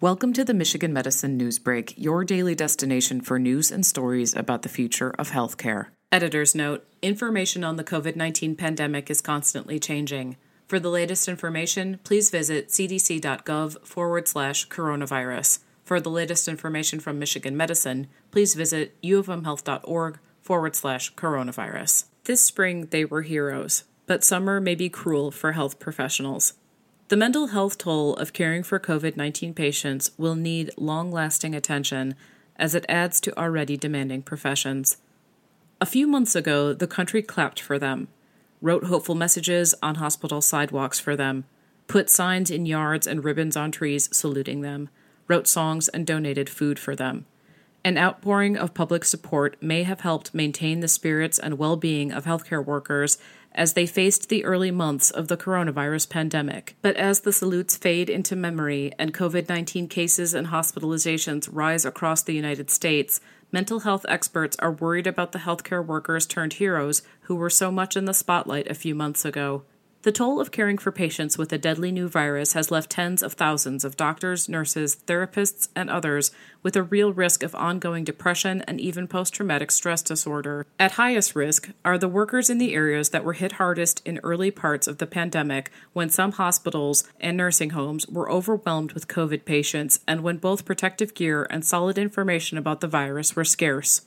Welcome to the Michigan Medicine News Break, your daily destination for news and stories about the future of healthcare. Editor's note Information on the COVID 19 pandemic is constantly changing. For the latest information, please visit cdc.gov forward slash coronavirus. For the latest information from Michigan Medicine, please visit uofmhealth.org forward slash coronavirus. This spring, they were heroes, but summer may be cruel for health professionals. The mental health toll of caring for COVID 19 patients will need long lasting attention as it adds to already demanding professions. A few months ago, the country clapped for them, wrote hopeful messages on hospital sidewalks for them, put signs in yards and ribbons on trees saluting them, wrote songs and donated food for them. An outpouring of public support may have helped maintain the spirits and well being of healthcare workers as they faced the early months of the coronavirus pandemic. But as the salutes fade into memory and COVID 19 cases and hospitalizations rise across the United States, mental health experts are worried about the healthcare workers turned heroes who were so much in the spotlight a few months ago. The toll of caring for patients with a deadly new virus has left tens of thousands of doctors, nurses, therapists, and others with a real risk of ongoing depression and even post traumatic stress disorder. At highest risk are the workers in the areas that were hit hardest in early parts of the pandemic when some hospitals and nursing homes were overwhelmed with COVID patients and when both protective gear and solid information about the virus were scarce.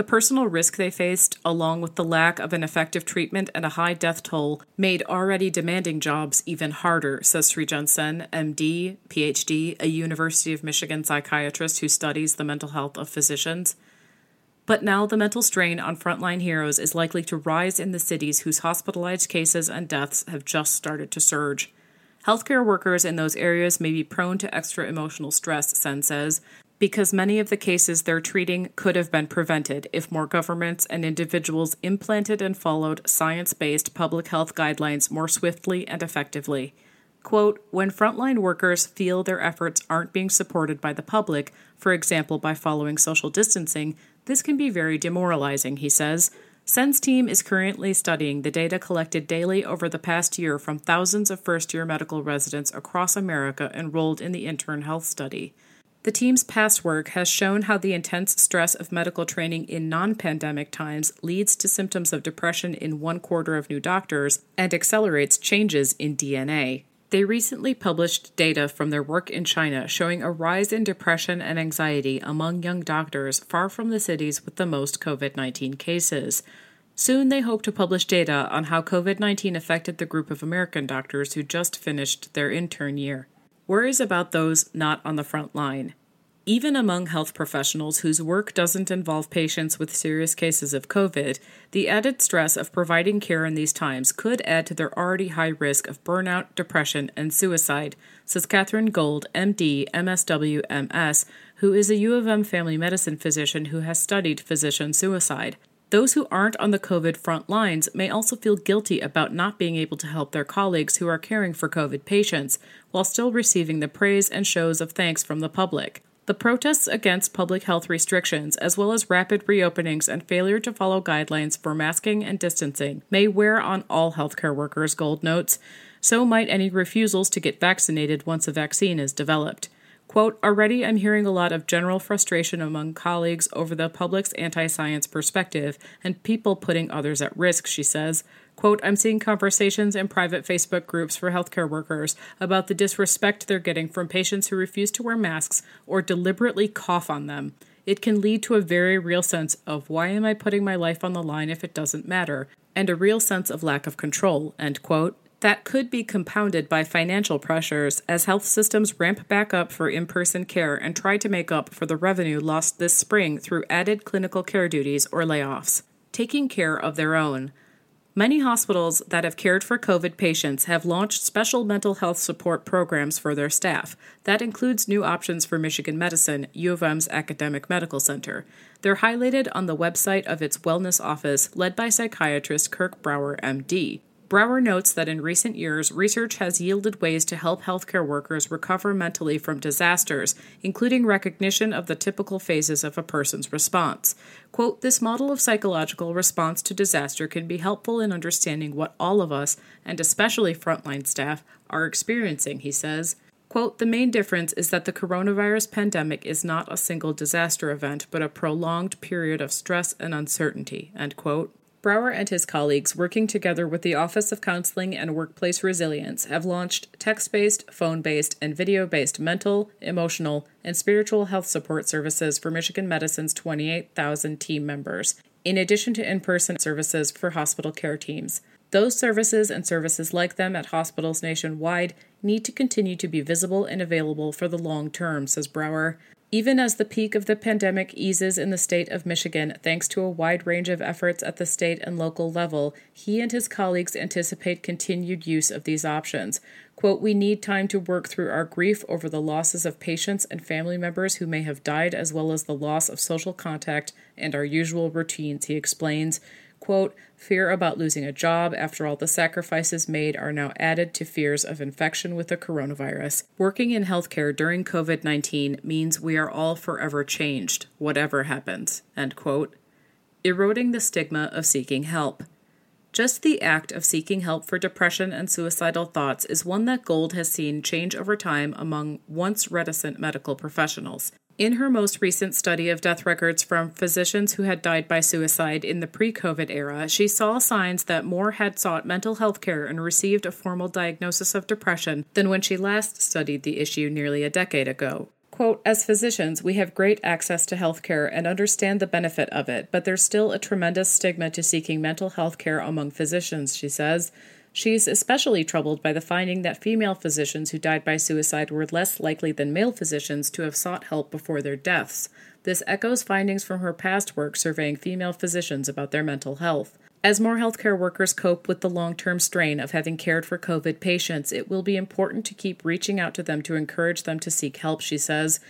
The personal risk they faced, along with the lack of an effective treatment and a high death toll, made already demanding jobs even harder, says Srijan Sen, MD, PhD, a University of Michigan psychiatrist who studies the mental health of physicians. But now the mental strain on frontline heroes is likely to rise in the cities whose hospitalized cases and deaths have just started to surge. Healthcare workers in those areas may be prone to extra emotional stress, Sen says, because many of the cases they're treating could have been prevented if more governments and individuals implanted and followed science based public health guidelines more swiftly and effectively. Quote, when frontline workers feel their efforts aren't being supported by the public, for example by following social distancing, this can be very demoralizing, he says. Sen's team is currently studying the data collected daily over the past year from thousands of first year medical residents across America enrolled in the intern health study. The team's past work has shown how the intense stress of medical training in non pandemic times leads to symptoms of depression in one quarter of new doctors and accelerates changes in DNA. They recently published data from their work in China showing a rise in depression and anxiety among young doctors far from the cities with the most COVID 19 cases. Soon they hope to publish data on how COVID 19 affected the group of American doctors who just finished their intern year worries about those not on the front line. Even among health professionals whose work doesn't involve patients with serious cases of COVID, the added stress of providing care in these times could add to their already high risk of burnout, depression, and suicide, says Katherine Gold, MD, MSW, MS, who is a U of M family medicine physician who has studied physician suicide. Those who aren't on the COVID front lines may also feel guilty about not being able to help their colleagues who are caring for COVID patients, while still receiving the praise and shows of thanks from the public. The protests against public health restrictions, as well as rapid reopenings and failure to follow guidelines for masking and distancing, may wear on all healthcare workers, Gold notes. So might any refusals to get vaccinated once a vaccine is developed. Quote, already I'm hearing a lot of general frustration among colleagues over the public's anti science perspective and people putting others at risk, she says. Quote, I'm seeing conversations in private Facebook groups for healthcare workers about the disrespect they're getting from patients who refuse to wear masks or deliberately cough on them. It can lead to a very real sense of why am I putting my life on the line if it doesn't matter, and a real sense of lack of control, end quote. That could be compounded by financial pressures as health systems ramp back up for in person care and try to make up for the revenue lost this spring through added clinical care duties or layoffs. Taking care of their own. Many hospitals that have cared for COVID patients have launched special mental health support programs for their staff. That includes new options for Michigan Medicine, U of M's academic medical center. They're highlighted on the website of its wellness office, led by psychiatrist Kirk Brower, MD. Brower notes that in recent years, research has yielded ways to help healthcare workers recover mentally from disasters, including recognition of the typical phases of a person's response. Quote, This model of psychological response to disaster can be helpful in understanding what all of us, and especially frontline staff, are experiencing, he says. Quote, the main difference is that the coronavirus pandemic is not a single disaster event, but a prolonged period of stress and uncertainty, end quote. Brower and his colleagues, working together with the Office of Counseling and Workplace Resilience, have launched text based, phone based, and video based mental, emotional, and spiritual health support services for Michigan Medicine's 28,000 team members, in addition to in person services for hospital care teams. Those services and services like them at hospitals nationwide need to continue to be visible and available for the long term, says Brower. Even as the peak of the pandemic eases in the state of Michigan, thanks to a wide range of efforts at the state and local level, he and his colleagues anticipate continued use of these options. Quote, We need time to work through our grief over the losses of patients and family members who may have died, as well as the loss of social contact and our usual routines, he explains. Quote, fear about losing a job after all the sacrifices made are now added to fears of infection with the coronavirus. Working in healthcare during COVID 19 means we are all forever changed, whatever happens. End quote. Eroding the stigma of seeking help. Just the act of seeking help for depression and suicidal thoughts is one that Gold has seen change over time among once reticent medical professionals. In her most recent study of death records from physicians who had died by suicide in the pre COVID era, she saw signs that more had sought mental health care and received a formal diagnosis of depression than when she last studied the issue nearly a decade ago. Quote, as physicians, we have great access to health care and understand the benefit of it, but there's still a tremendous stigma to seeking mental health care among physicians, she says. She's especially troubled by the finding that female physicians who died by suicide were less likely than male physicians to have sought help before their deaths. This echoes findings from her past work surveying female physicians about their mental health. As more healthcare workers cope with the long term strain of having cared for COVID patients, it will be important to keep reaching out to them to encourage them to seek help, she says.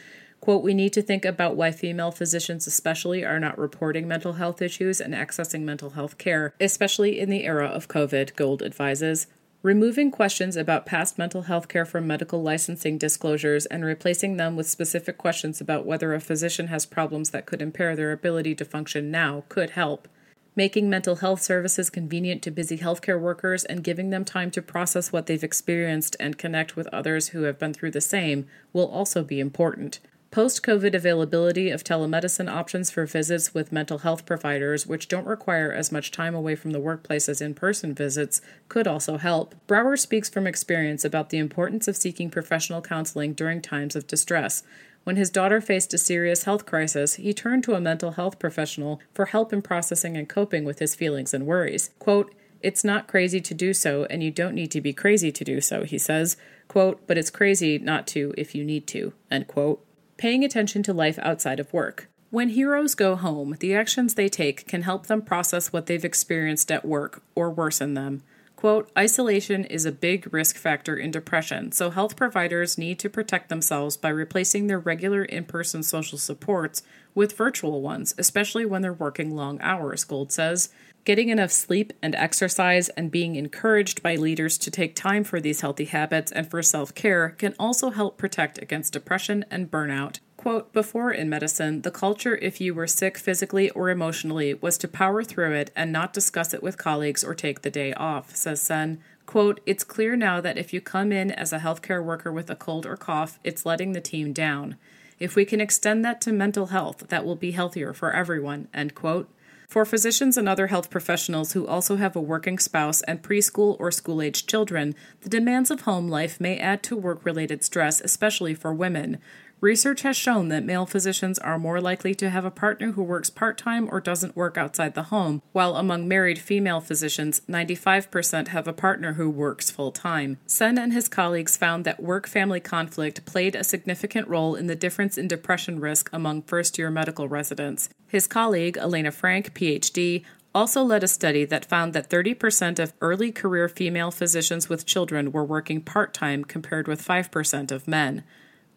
Quote, we need to think about why female physicians, especially, are not reporting mental health issues and accessing mental health care, especially in the era of COVID, Gold advises. Removing questions about past mental health care from medical licensing disclosures and replacing them with specific questions about whether a physician has problems that could impair their ability to function now could help. Making mental health services convenient to busy healthcare workers and giving them time to process what they've experienced and connect with others who have been through the same will also be important. Post COVID availability of telemedicine options for visits with mental health providers, which don't require as much time away from the workplace as in person visits, could also help. Brower speaks from experience about the importance of seeking professional counseling during times of distress. When his daughter faced a serious health crisis, he turned to a mental health professional for help in processing and coping with his feelings and worries. Quote, it's not crazy to do so, and you don't need to be crazy to do so, he says. Quote, but it's crazy not to if you need to, end quote paying attention to life outside of work. When heroes go home, the actions they take can help them process what they've experienced at work or worsen them. Quote, isolation is a big risk factor in depression, so health providers need to protect themselves by replacing their regular in person social supports with virtual ones, especially when they're working long hours, Gold says. Getting enough sleep and exercise and being encouraged by leaders to take time for these healthy habits and for self care can also help protect against depression and burnout. Quote, before in medicine, the culture, if you were sick physically or emotionally, was to power through it and not discuss it with colleagues or take the day off, says Sen. Quote, it's clear now that if you come in as a healthcare worker with a cold or cough, it's letting the team down. If we can extend that to mental health, that will be healthier for everyone, end quote. For physicians and other health professionals who also have a working spouse and preschool or school aged children, the demands of home life may add to work related stress, especially for women. Research has shown that male physicians are more likely to have a partner who works part time or doesn't work outside the home, while among married female physicians, 95% have a partner who works full time. Sen and his colleagues found that work family conflict played a significant role in the difference in depression risk among first year medical residents. His colleague, Elena Frank, PhD, also led a study that found that 30% of early career female physicians with children were working part time compared with 5% of men.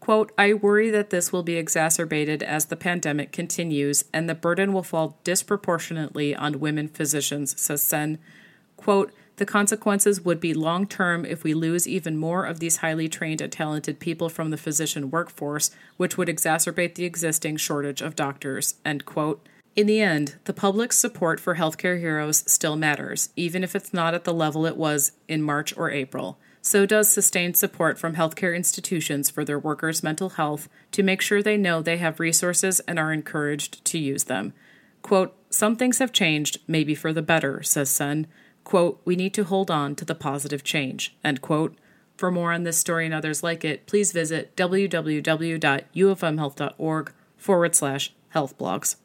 Quote, I worry that this will be exacerbated as the pandemic continues and the burden will fall disproportionately on women physicians, says Sen. Quote, the consequences would be long term if we lose even more of these highly trained and talented people from the physician workforce, which would exacerbate the existing shortage of doctors. End quote. In the end, the public's support for healthcare heroes still matters, even if it's not at the level it was in March or April. So does sustained support from healthcare institutions for their workers' mental health to make sure they know they have resources and are encouraged to use them. Quote, Some things have changed, maybe for the better, says Sen. Quote, We need to hold on to the positive change. End quote. For more on this story and others like it, please visit www.ufmhealth.org forward slash health blogs.